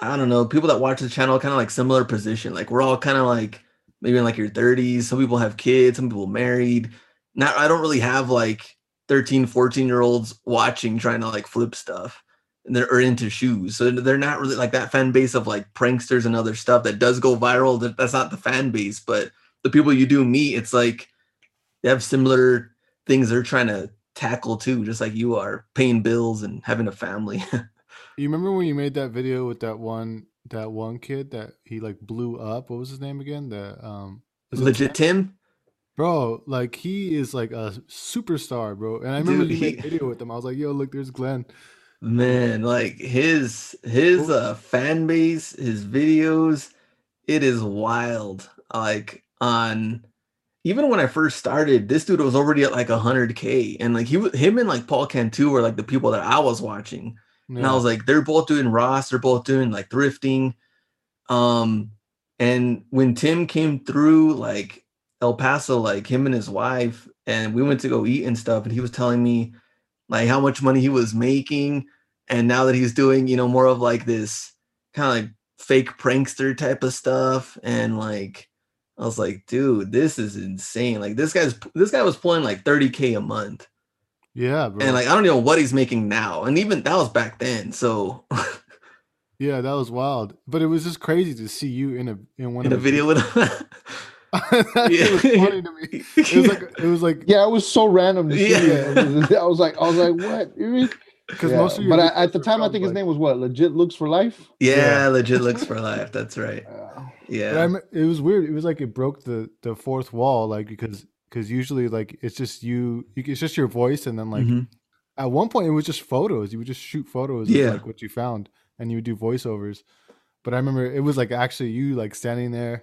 I don't know, people that watch the channel kind of like similar position. Like we're all kind of like maybe in like your 30s. Some people have kids, some people married. Not I don't really have like 13, 14 year olds watching trying to like flip stuff. And they're or into shoes. So they're not really like that fan base of like pranksters and other stuff that does go viral. That, that's not the fan base, but the people you do meet, it's like they have similar things they're trying to tackle too, just like you are, paying bills and having a family. You remember when you made that video with that one that one kid that he like blew up? What was his name again? The um Legit Tim? bro, like he is like a superstar, bro. And I remember Dude, you made a video with him. I was like, yo, look, there's Glenn. Man, like his his uh fan base, his videos, it is wild. Like on even when I first started, this dude was already at like 100k, and like he was him and like Paul Cantu were like the people that I was watching. And I was like, they're both doing Ross, they're both doing like thrifting. Um, and when Tim came through, like El Paso, like him and his wife, and we went to go eat and stuff, and he was telling me like how much money he was making, and now that he's doing, you know, more of like this kind of like fake prankster type of stuff, and like I was like, dude, this is insane. Like this guy's this guy was pulling like 30k a month. Yeah, bro. And like I don't know what he's making now. And even that was back then. So yeah, that was wild. But it was just crazy to see you in a in one in a of his video with him. that was funny to me. It was like it was like Yeah, it was so random to see. Yeah. it. I was like, I was like, what? You know what I mean? because Yeah, most of your but I, at the time, I from, think his name was what? Legit looks for life. yeah, Yeah. legit looks for life. That's right. But I Yeah. it was weird. It was like it broke the the fourth wall, like because because usually like it's just you, you, it's just your voice, and then like Mhm. at one point it was just photos. You would just shoot photos Yeah. of like what you found, and you would do voiceovers. But I remember it was like actually you like standing there,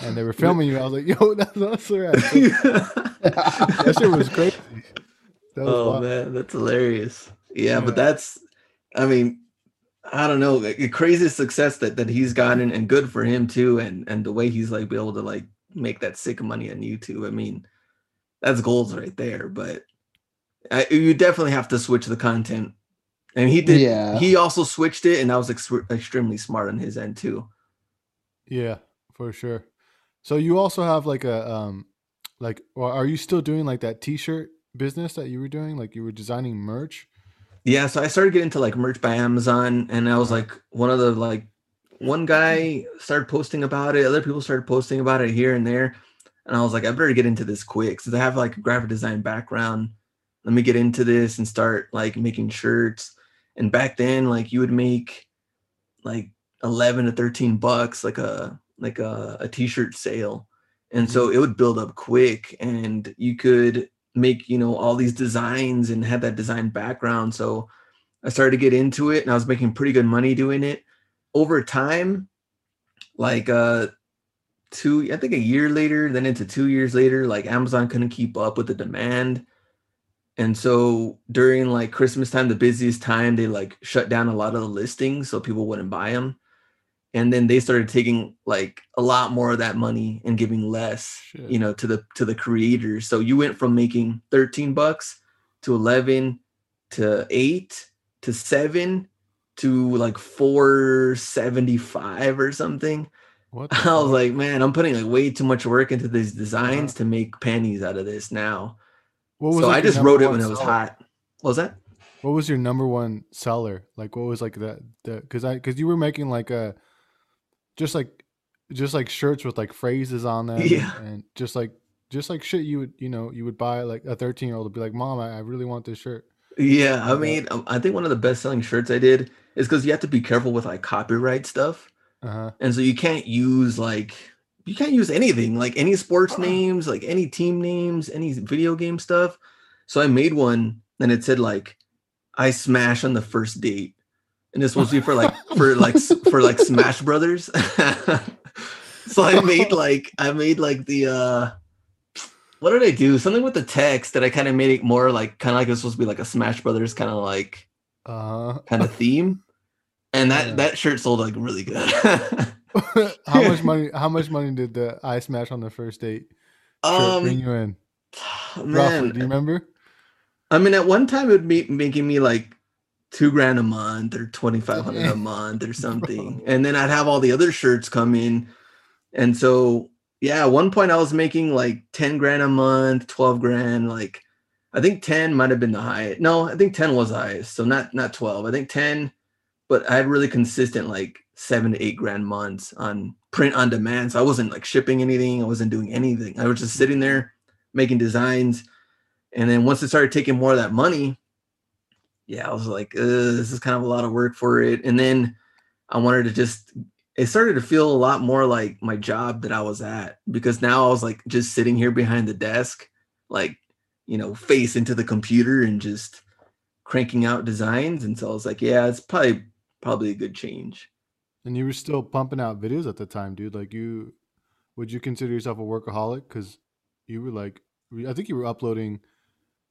and they were filming you. I was like, yo, that's that's right. that shit was crazy. Was oh wild. man, that's hilarious. Yeah, Yeah. but that's, I mean, I don't know, like, the craziest success that that he's gotten, and good for him too, and and the way he's like be able to like make that sick money on YouTube. I mean, that's goals right there. But I, you definitely have to switch the content, and he did. Yeah. He also switched it, and that was ex- extremely smart on his end too. Yeah, for sure. So you also have like a um like or are you still doing like that t-shirt business that you were doing? Like you were designing merch? Yeah, so I started getting into like merch by Amazon, and I was like one of the like one guy started posting about it, other people started posting about it here and there, and I was like, I better get into this quick since I have like a graphic design background. Let me get into this and start like making shirts. And back then, like you would make like eleven to thirteen bucks, like a like a, a t-shirt sale, and so it would build up quick, and you could make you know all these designs and had that design background so i started to get into it and i was making pretty good money doing it over time like uh two i think a year later then into two years later like amazon couldn't keep up with the demand. And so during like christmas time the busiest time they like shut down a lot of the listings so people wouldn't buy them and then they started taking like a lot more of that money and giving less Shit. you know to the to the creators. So you went from making 13 bucks to 11 to 8 to 7 to like 475 or something What i was like man i'm putting like way too much work into these designs to make panties out of this now. What so like, i just wrote it when it was hot. What was that? What was your number one seller? Like what was like that the cuz I cuz you were making like a just like just like shirts with like phrases on them Yeah. and just like just like shit you would you know you would buy like a 13 year old would be like mom I, I really want this shirt. Yeah, I mean, um, I think one of the best selling shirts I did is because you have to be careful with like copyright stuff, uh-huh and so you can't use like you can't use anything like any sports names, like any team names, any video game stuff. So I made one, and it said like, "I smash on the first date," and this was for like for like for like Smash Brothers. so I made like I made like the uh what did I do? Something with the text that I kind of made it more like kind of like it was supposed to be like a Smash Brothers kind of like uh-huh kind of theme. And that Yeah. that shirt sold like really good. how much money how much money did the I smash on the first date shirt bring um you in roughly man, do you remember I mean at one time it would be making me like two grand a month or 2500 a month or something. And then I'd have all the other shirts come in. And so yeah, at one point I was making like 10 grand a month, 12 grand, like I think 10 might have been the highest. No, I think 10 was the highest. So not not 12. I think 10, but I had really consistent like seven to eight grand months on print on demand. So I wasn't like shipping anything. I wasn't doing anything. I was just sitting there making designs. And then once it started taking more of that money, yeah, I was like, this is kind of a lot of work for it. And then I wanted to just, it started to feel a lot more like my job that I was at because now I was like just sitting here behind the desk, like, you know, face into the computer and just cranking out designs. And so I was like, yeah, it's probably, probably a good change. and you were still pumping out videos at the time dude like you would you consider yourself a workaholic because you were like i think you were uploading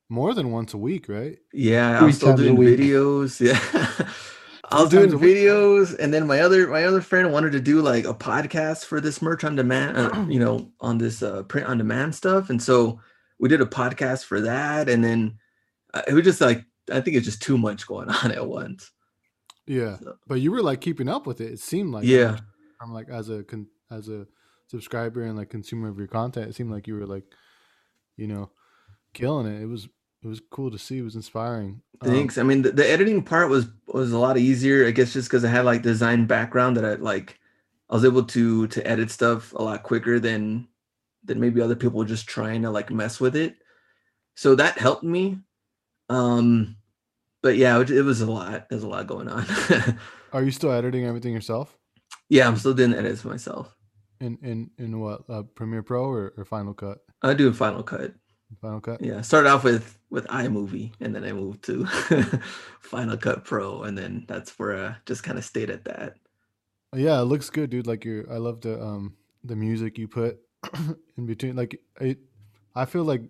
more than once a week right Yeah, I Three was still doing videos. Yeah. I was Three doing times a week? videos and then my other my other friend wanted to do like a podcast for this merch on demand, uh, you know, on this uh, print on demand stuff. And so we did a podcast for that and then uh, it was just like I think it's just too much going on at once. Yeah So- but you were like keeping up with it it seemed like Yeah. from like as a con- as a subscriber and like consumer of your content it seemed like you were like you know killing it it was it was cool to see it was inspiring Um, Thanks. I mean, the, the editing part was was a lot easier. I guess just because I had like design background that I like, I was able to to edit stuff a lot quicker than than maybe other people just trying to like mess with it. So that helped me. Um, but yeah, it, it was a lot. There's a lot going on. are you still editing everything yourself yeah, I'm still doing edits myself. in in in what uh, premiere pro or, or final cut I do Final Cut. final cut Yeah, I started off with with iMovie, and then I moved to Final Cut Pro, and then that's where I just kind of stayed at that. Yeah, it looks good, dude. Like you, I love the um the music you put in between. Like it, I feel like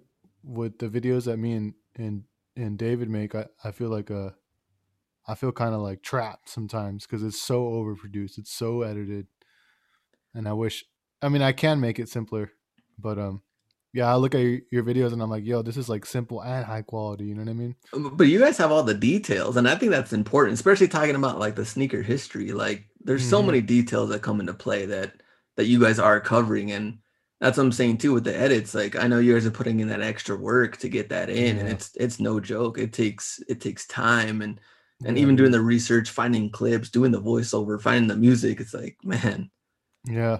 with the videos that me and and and David make, I, I feel like a, I feel kind of like trapped sometimes because it's so overproduced, it's so edited, and I wish. I mean, I can make it simpler, but um, yeah, I look at your, your videos and I'm like, yo, this is like simple and high quality. You know what I mean? But you guys have all the details, and I think that's important, especially talking about like the sneaker history. Like, there's so Mhm. many details that come into play that that you guys are covering, and that's what I'm saying too with the edits. Like, I know you guys are putting in that extra work to get that in, and it's it's no joke. It takes it takes time, and and Yeah, even doing the research, finding clips, doing the voiceover, finding the music. It's like, man, Yeah,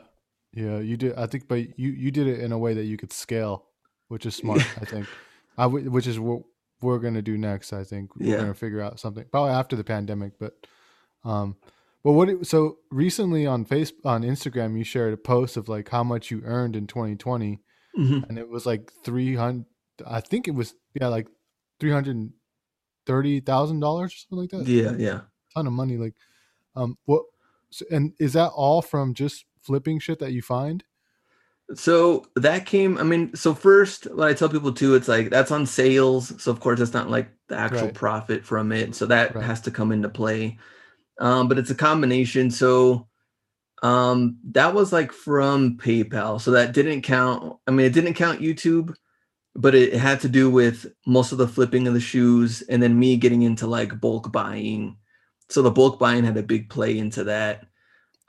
yeah, you did. I think, but you you did it in a way that you could scale, which is smart. I think, I w- which is what we're gonna do next. I think we're Yeah. gonna figure out something probably after the pandemic. But, um, but what? it- So recently on face on Instagram, you shared a post of like how much you earned in 2020, Mhm. and it was like three hundred. I think it was yeah, like three hundred thirty thousand dollars or something like that. yeah, yeah. a ton of money. Like, um, what? so- And is that all from just flipping shit that you find? So that came, I mean, so first, what I tell people too, it's like that's on sales. So of course, it's not like the actual Right. profit from it. So that Right. has to come into play. Um, but it's a combination. So um, that was like from PayPal. So that didn't count. I mean, it didn't count YouTube, but it had to do with most of the flipping of the shoes and then me getting into like bulk buying. So the bulk buying had a big play into that.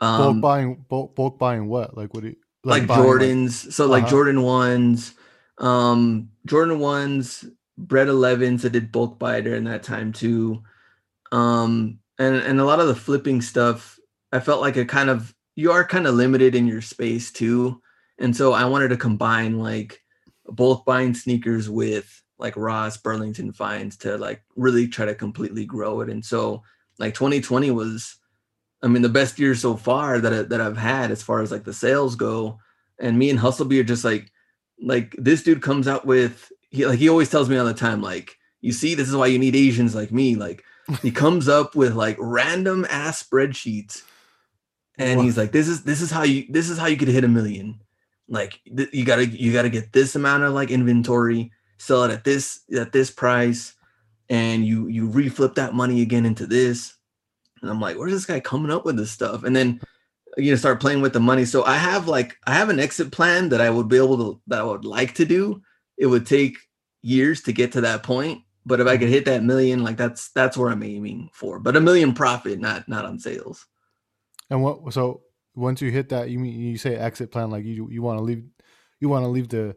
Um, bulk buying, bulk, bulk buying what? Like what do you like, buying, Jordans. so like Uh-huh. Jordan ones, um, Jordan ones, Bred Elevens. I did bulk buy during that time too, um, and and a lot of the flipping stuff. I felt like it kind of you are kind of limited in your space too, and so I wanted to combine like bulk buying sneakers with like Ross Burlington finds to like really try to completely grow it. And so like 2020 was I mean, the best year so far that I, that I've had as far as like the sales go. And me and Hustlebee are just like, like this dude comes out with he like he always tells me all the time, like, you see, this is why you need Asians like me. Like he comes up with like random ass spreadsheets, and Wow. he's like, this is this is how you this is how you could hit a million. Like th- you gotta you gotta get this amount of like inventory, sell it at this at this price, and you you reflip that money again into this. And I'm like, where's this guy coming up with this stuff? And then you know, start playing with the money. So I have like I have an exit plan that I would be able to that I would like to do. It would take years to get to that point. But if I could mm-hmm. hit that million, like that's that's where I'm aiming for. But a million profit, not not on sales. And what? So once you hit that, you mean you say exit plan? Like you you want to leave, you want to leave the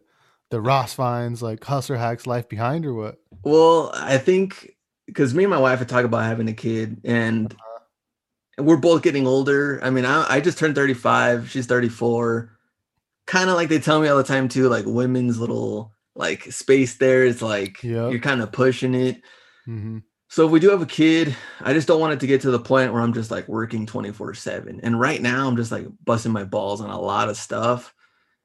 the Ross finds like hustler hacks life behind, or what? Well, I think because me and my wife had talked about having a kid, and uh-huh. we're both getting older. I mean, I, I just turned 35. She's 34. Kind of like they tell me all the time too, like women's little like space there is like Yep. you're kind of pushing it. Mm-hmm. So if we do have a kid, I just don't want it to get to the point where I'm just like working 24 7. And right now I'm just like busting my balls on a lot of stuff.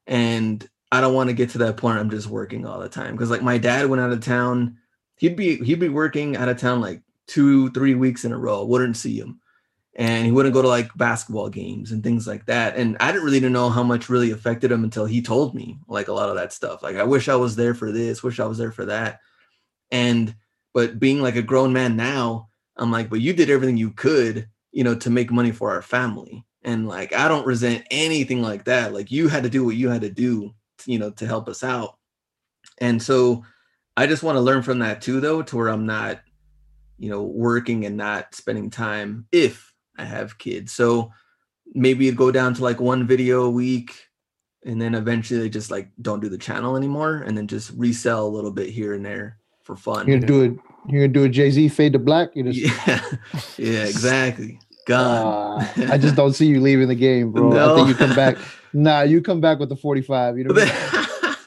And I don't want to get to that point where I'm just working all the time. Cause like my dad went out of town. He'd be he'd be working out of town like two, three weeks in a row. Wouldn't see him. And he wouldn't go to like basketball games and things like that. And I didn't really know how much really affected him until he told me like a lot of that stuff. Like I wish I was there for this, wish I was there for that. And but being like a grown man now i'm like but you did everything you could you know to make money for our family and like i don't resent anything like that like you had to do what you had to do you know to help us out and so i just want to learn from that too though to where i'm not you know working and not spending time if i have kids so maybe it'd go down to like one video a week and then eventually they just like don't do the channel anymore and then just resell a little bit here and there for fun You're gonna do it. You're gonna do a Jay Z fade to black. You just. yeah, yeah, exactly. Gone. Uh, I just don't see you leaving the game, bro. I think you come back. Nah, you come back with the 45. You know what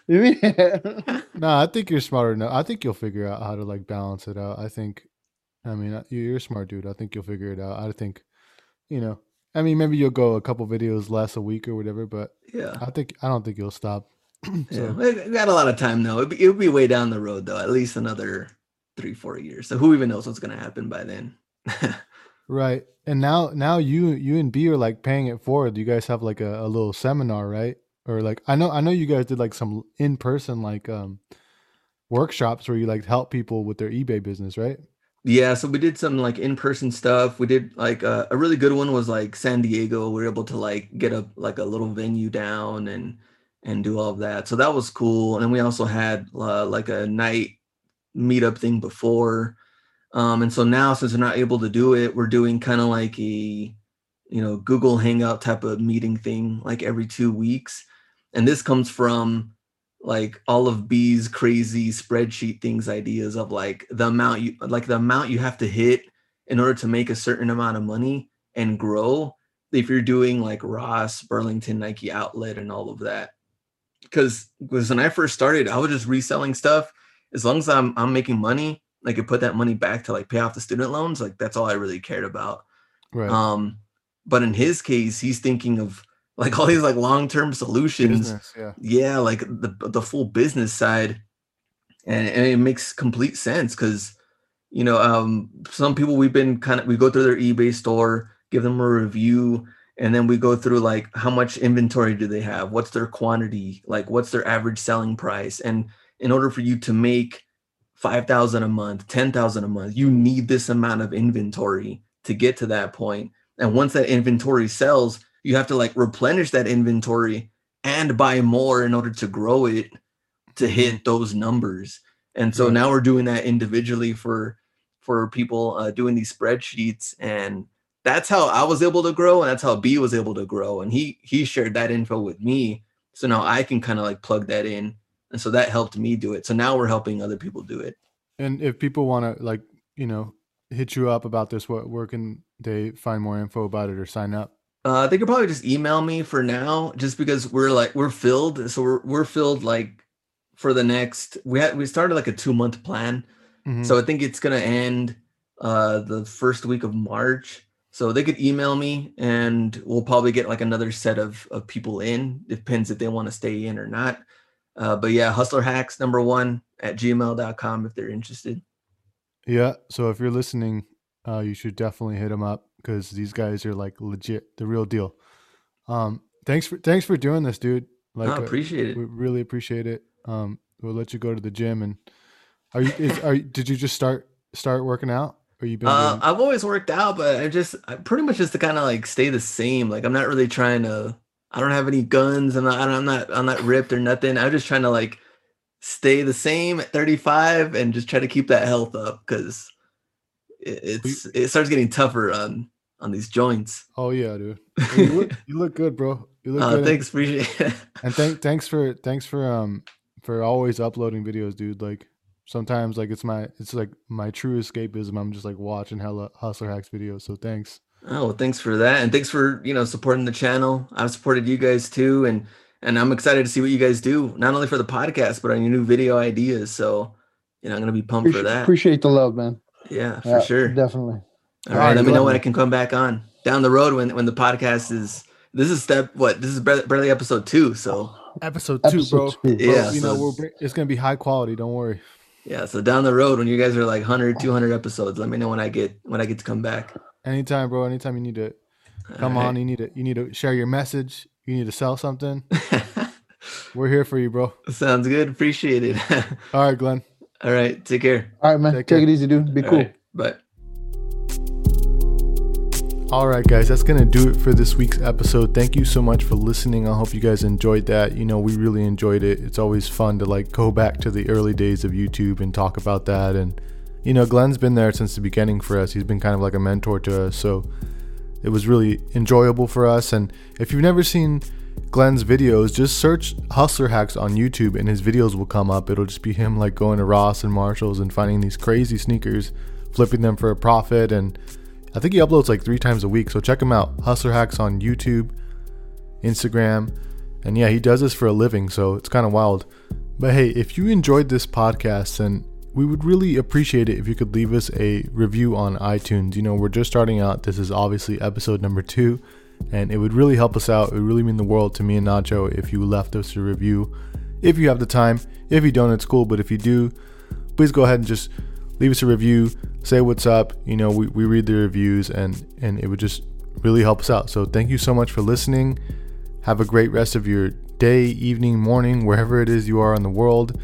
I mean? No, I think you're smarter enough. I think you'll figure out how to like balance it out. I think, I mean, uh, you- you're a smart dude. I think you'll figure it out. I think, you know, I mean, maybe you'll go a couple videos less a week or whatever, but yeah. I think I don't think you'll stop. Yeah, so, we we got a lot of time though. It'll be, it'll be way down the road though, at least another three, four years. So who even knows what's gonna happen by then? right. And now, now you you and B are like paying it forward. You guys have like a, a little seminar, right? Or like I know I know you guys did like some in person like um workshops where you like help people with their eBay business, right? Yeah, so we did some like in-person stuff. We did like uh, a really good one was like San Diego. We were able to like get a like a little venue down and and do all of that. So that was cool. And then we also had uh, like a night meetup thing before. Um, and so now since we're not able to do it, we're doing kind of like a you know Google Hangout type of meeting thing like every two weeks. And this comes from like all of B's crazy spreadsheet things ideas of like the amount you like the amount you have to hit in order to make a certain amount of money and grow if you're doing like Ross, Burlington, Nike outlet and all of that. Cause because when I first started, I was just reselling stuff. As long as I'm I'm making money, I could put that money back to like pay off the student loans. Like that's all I really cared about. Right. Um, but in his case, he's thinking of like all these like long-term solutions. Business, yeah. yeah like the the full business side. And, and it makes complete sense because you know um some people we've been kind of we go through their ebay store give them a review and then we go through like how much inventory do they have? What's their quantity? Like what's their average selling price? And in order for you to make 5000 a month 10000 a month you need this amount of inventory to get to that point. And once that inventory sells you have to like replenish that inventory and buy more in order to grow it to hit those numbers. And so now we're doing that individually for for people uh, doing these spreadsheets and that's how i was able to grow and that's how b was able to grow and he he shared that info with me. So now i can kind of like plug that in and so that helped me do it. So now we're helping other people do it. And if people want to like, you know, hit you up about this, what where can they find more info about it or sign up? Uh, they could probably just email me for now, just because we're like we're filled. So we're we're filled like for the next. We had we started like a two month plan, Mhm. so I think it's gonna end uh the first week of March. So they could email me, and we'll probably get like another set of of people in. Depends if they want to stay in or not. Uh, but yeah, hustler hacks number one at gmail.com if they're interested. Yeah. So if you're listening, uh, you should definitely hit them up because these guys are like legit, the real deal. Um, thanks for thanks for doing this, dude. Like, I uh, appreciate it. we really appreciate it. Um, we'll let you go to the gym and are you is, are you, did you just start start working out or you been Uh, I've always worked out, but I just I pretty much just to kind of like stay the same. Like I'm not really trying to. I don't have any guns. I'm not. I'm not. I'm not ripped or nothing. I'm just trying to like stay the same at 35 and just try to keep that health up because it, it's it starts getting tougher on on these joints. oh yeah, dude. Well, you, look, you look good, bro. You look Uh, good. and- thanks, appreciate it. And thank thanks for thanks for um for always uploading videos, dude. Like sometimes like it's my it's like my true escapism. I'm just like watching hella hustler hacks videos. So thanks. Oh, well, thanks for that, and thanks for you know supporting the channel. I've supported you guys too, and and I'm excited to see what you guys do, not only for the podcast, but on your new video ideas. So, you know, I'm gonna be pumped Appreciate, for that. appreciate the love, man. yeah, for Yeah, sure. Definitely. All right, let me know when I can come back on down the road when when the podcast is. This is step what? This is barely, barely episode two. So Episode two, bro. Episode two. Bro, Yeah, you know we're it's gonna be high quality. Don't worry. yeah, so down the road when you guys are like 100, 200 episodes, let me know when I get when I get to come back. Anytime, bro. Anytime you need to come on, you need to you need to share your message. You need to sell something. We're here for you, bro. Sounds good. Appreciate it. All right, Glenn. All right, take care. All right, man. Take Take, it easy, dude. Be All cool. right, bye. All right, guys, that's going to do it for this week's episode. Thank you so much for listening. I hope you guys enjoyed that. You know, we really enjoyed it. It's always fun to like go back to the early days of YouTube and talk about that. And, you know, Glenn's been there since the beginning for us. He's been kind of like a mentor to us. So it was really enjoyable for us. And if you've never seen Glenn's videos, just search Hustler Hacks on YouTube and his videos will come up. It'll just be him like going to Ross and Marshalls and finding these crazy sneakers, flipping them for a profit. And I think he uploads like three times a week. So check him out. Hustler Hacks on YouTube, Instagram. And yeah, he does this for a living. So it's kind of wild. But hey, if you enjoyed this podcast, then we would really appreciate it if you could leave us a review on iTunes. You know, we're just starting out. This is obviously episode number two. And it would really help us out. It would really mean the world to me and Nacho if you left us a review. If you have the time. If you don't, it's cool. But if you do, please go ahead and just leave us a review. Say what's up. You know, we, we read the reviews and, and it would just really help us out. So thank you so much for listening. Have a great rest of your day, evening, morning, wherever it is you are in the world.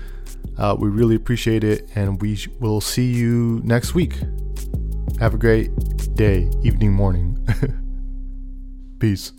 Uh, we really appreciate it, and we will see you next week. Have a great day, evening, morning. Peace.